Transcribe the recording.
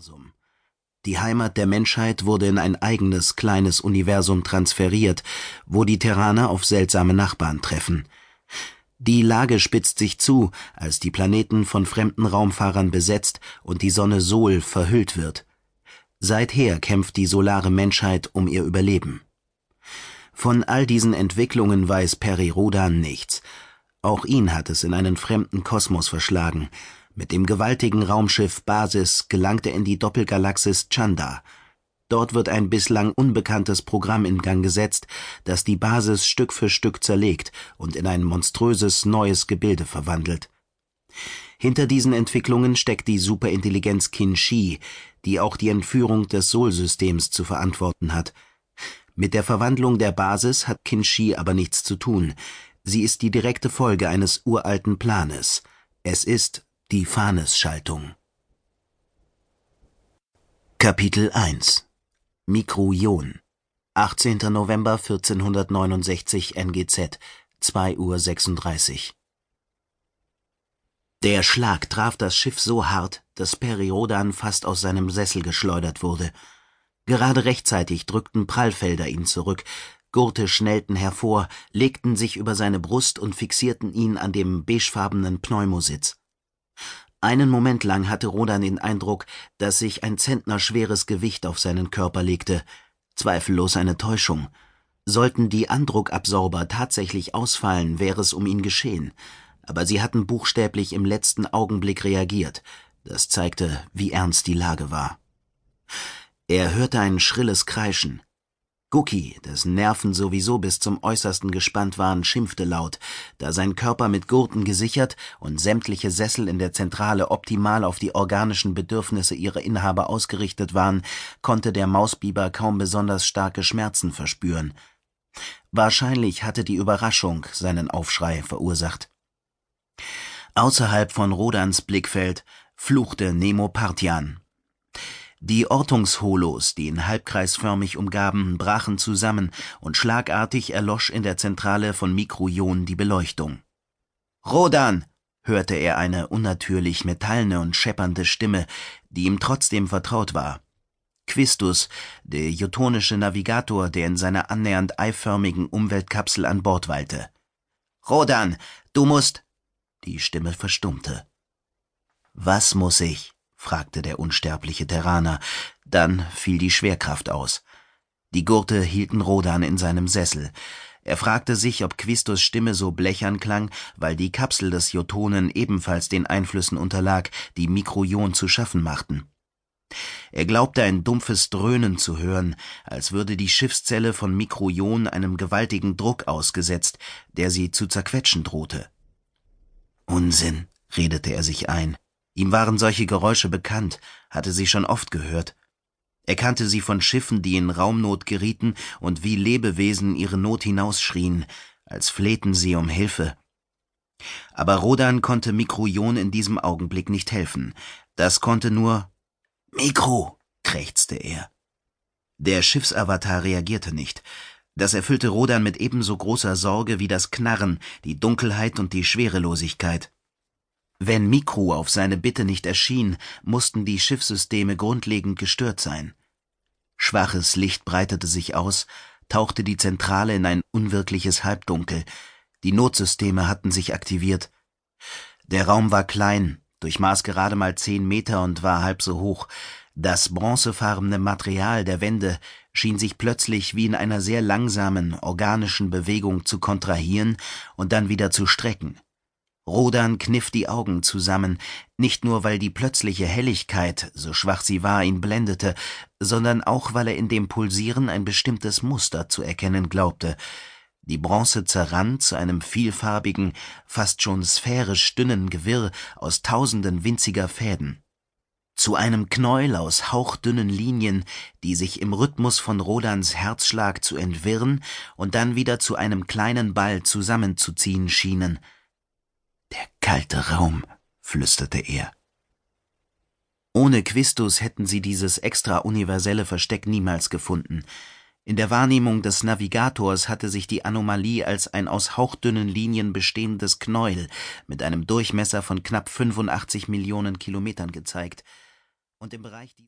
Universum. Die Heimat der Menschheit wurde in ein eigenes kleines Universum transferiert, wo die Terraner auf seltsame Nachbarn treffen. Die Lage spitzt sich zu, als die Planeten von fremden Raumfahrern besetzt und die Sonne Sol verhüllt wird. Seither kämpft die solare Menschheit um ihr Überleben. Von all diesen Entwicklungen weiß Peri Rodan nichts. Auch ihn hat es in einen fremden Kosmos verschlagen, mit dem gewaltigen Raumschiff Basis gelangt er in die Doppelgalaxis Chanda. Dort wird ein bislang unbekanntes Programm in Gang gesetzt, das die Basis Stück für Stück zerlegt und in ein monströses neues Gebilde verwandelt. Hinter diesen Entwicklungen steckt die Superintelligenz Qin-Shi, die auch die Entführung des Sol-Systems zu verantworten hat. Mit der Verwandlung der Basis hat Qin-Shi aber nichts zu tun. Sie ist die direkte Folge eines uralten Planes. Es ist die Fanes-Schaltung Kapitel 1 Mikroion 18. November 1469 NGZ 2 Uhr 36 Der Schlag traf das Schiff so hart, dass Periodan fast aus seinem Sessel geschleudert wurde. Gerade rechtzeitig drückten Prallfelder ihn zurück, Gurte schnellten hervor, legten sich über seine Brust und fixierten ihn an dem beigefarbenen Pneumositz. Einen Moment lang hatte Rodan den Eindruck, dass sich ein zentnerschweres Gewicht auf seinen Körper legte. Zweifellos eine Täuschung. Sollten die Andruckabsorber tatsächlich ausfallen, wäre es um ihn geschehen. Aber sie hatten buchstäblich im letzten Augenblick reagiert. Das zeigte, wie ernst die Lage war. Er hörte ein schrilles Kreischen. Gucki, dessen Nerven sowieso bis zum Äußersten gespannt waren, schimpfte laut, da sein Körper mit Gurten gesichert und sämtliche Sessel in der Zentrale optimal auf die organischen Bedürfnisse ihrer Inhaber ausgerichtet waren, konnte der Mausbiber kaum besonders starke Schmerzen verspüren. Wahrscheinlich hatte die Überraschung seinen Aufschrei verursacht. Außerhalb von Rodans Blickfeld fluchte Nemo Partian. Die Ortungsholos, die ihn halbkreisförmig umgaben, brachen zusammen, und schlagartig erlosch in der Zentrale von Mikroion die Beleuchtung. Rodan! hörte er eine unnatürlich metallene und scheppernde Stimme, die ihm trotzdem vertraut war. Quistus, der jotonische Navigator, der in seiner annähernd eiförmigen Umweltkapsel an Bord weilte. Rodan, du musst. Die Stimme verstummte. Was muss ich? Fragte der unsterbliche Terraner, dann fiel die Schwerkraft aus. Die Gurte hielten Rodan in seinem Sessel. Er fragte sich, ob Quistus Stimme so blechern klang, weil die Kapsel des Jotonen ebenfalls den Einflüssen unterlag, die Mikroion zu schaffen machten. Er glaubte ein dumpfes Dröhnen zu hören, als würde die Schiffszelle von Mikroion einem gewaltigen Druck ausgesetzt, der sie zu zerquetschen drohte. Unsinn, redete er sich ein. Ihm waren solche Geräusche bekannt, hatte sie schon oft gehört. Er kannte sie von Schiffen, die in Raumnot gerieten und wie Lebewesen ihre Not hinausschrien, als flehten sie um Hilfe. Aber Rodan konnte Mikroion in diesem Augenblick nicht helfen. Das konnte nur Mikro, krächzte er. Der Schiffsavatar reagierte nicht. Das erfüllte Rodan mit ebenso großer Sorge wie das Knarren, die Dunkelheit und die Schwerelosigkeit. Wenn Mikro auf seine Bitte nicht erschien, mussten die Schiffssysteme grundlegend gestört sein. Schwaches Licht breitete sich aus, tauchte die Zentrale in ein unwirkliches Halbdunkel. Die Notsysteme hatten sich aktiviert. Der Raum war klein, durchmaß gerade mal zehn Meter und war halb so hoch. Das bronzefarbene Material der Wände schien sich plötzlich wie in einer sehr langsamen, organischen Bewegung zu kontrahieren und dann wieder zu strecken. Rodan kniff die Augen zusammen, nicht nur weil die plötzliche Helligkeit, so schwach sie war, ihn blendete, sondern auch weil er in dem Pulsieren ein bestimmtes Muster zu erkennen glaubte. Die Bronze zerrann zu einem vielfarbigen, fast schon sphärisch dünnen Gewirr aus tausenden winziger Fäden. Zu einem Knäuel aus hauchdünnen Linien, die sich im Rhythmus von Rodans Herzschlag zu entwirren und dann wieder zu einem kleinen Ball zusammenzuziehen schienen – der kalte Raum, flüsterte er. Ohne Quistus hätten sie dieses extra-universelle Versteck niemals gefunden. In der Wahrnehmung des Navigators hatte sich die Anomalie als ein aus hauchdünnen Linien bestehendes Knäuel mit einem Durchmesser von knapp 85 Millionen Kilometern gezeigt. Und im Bereich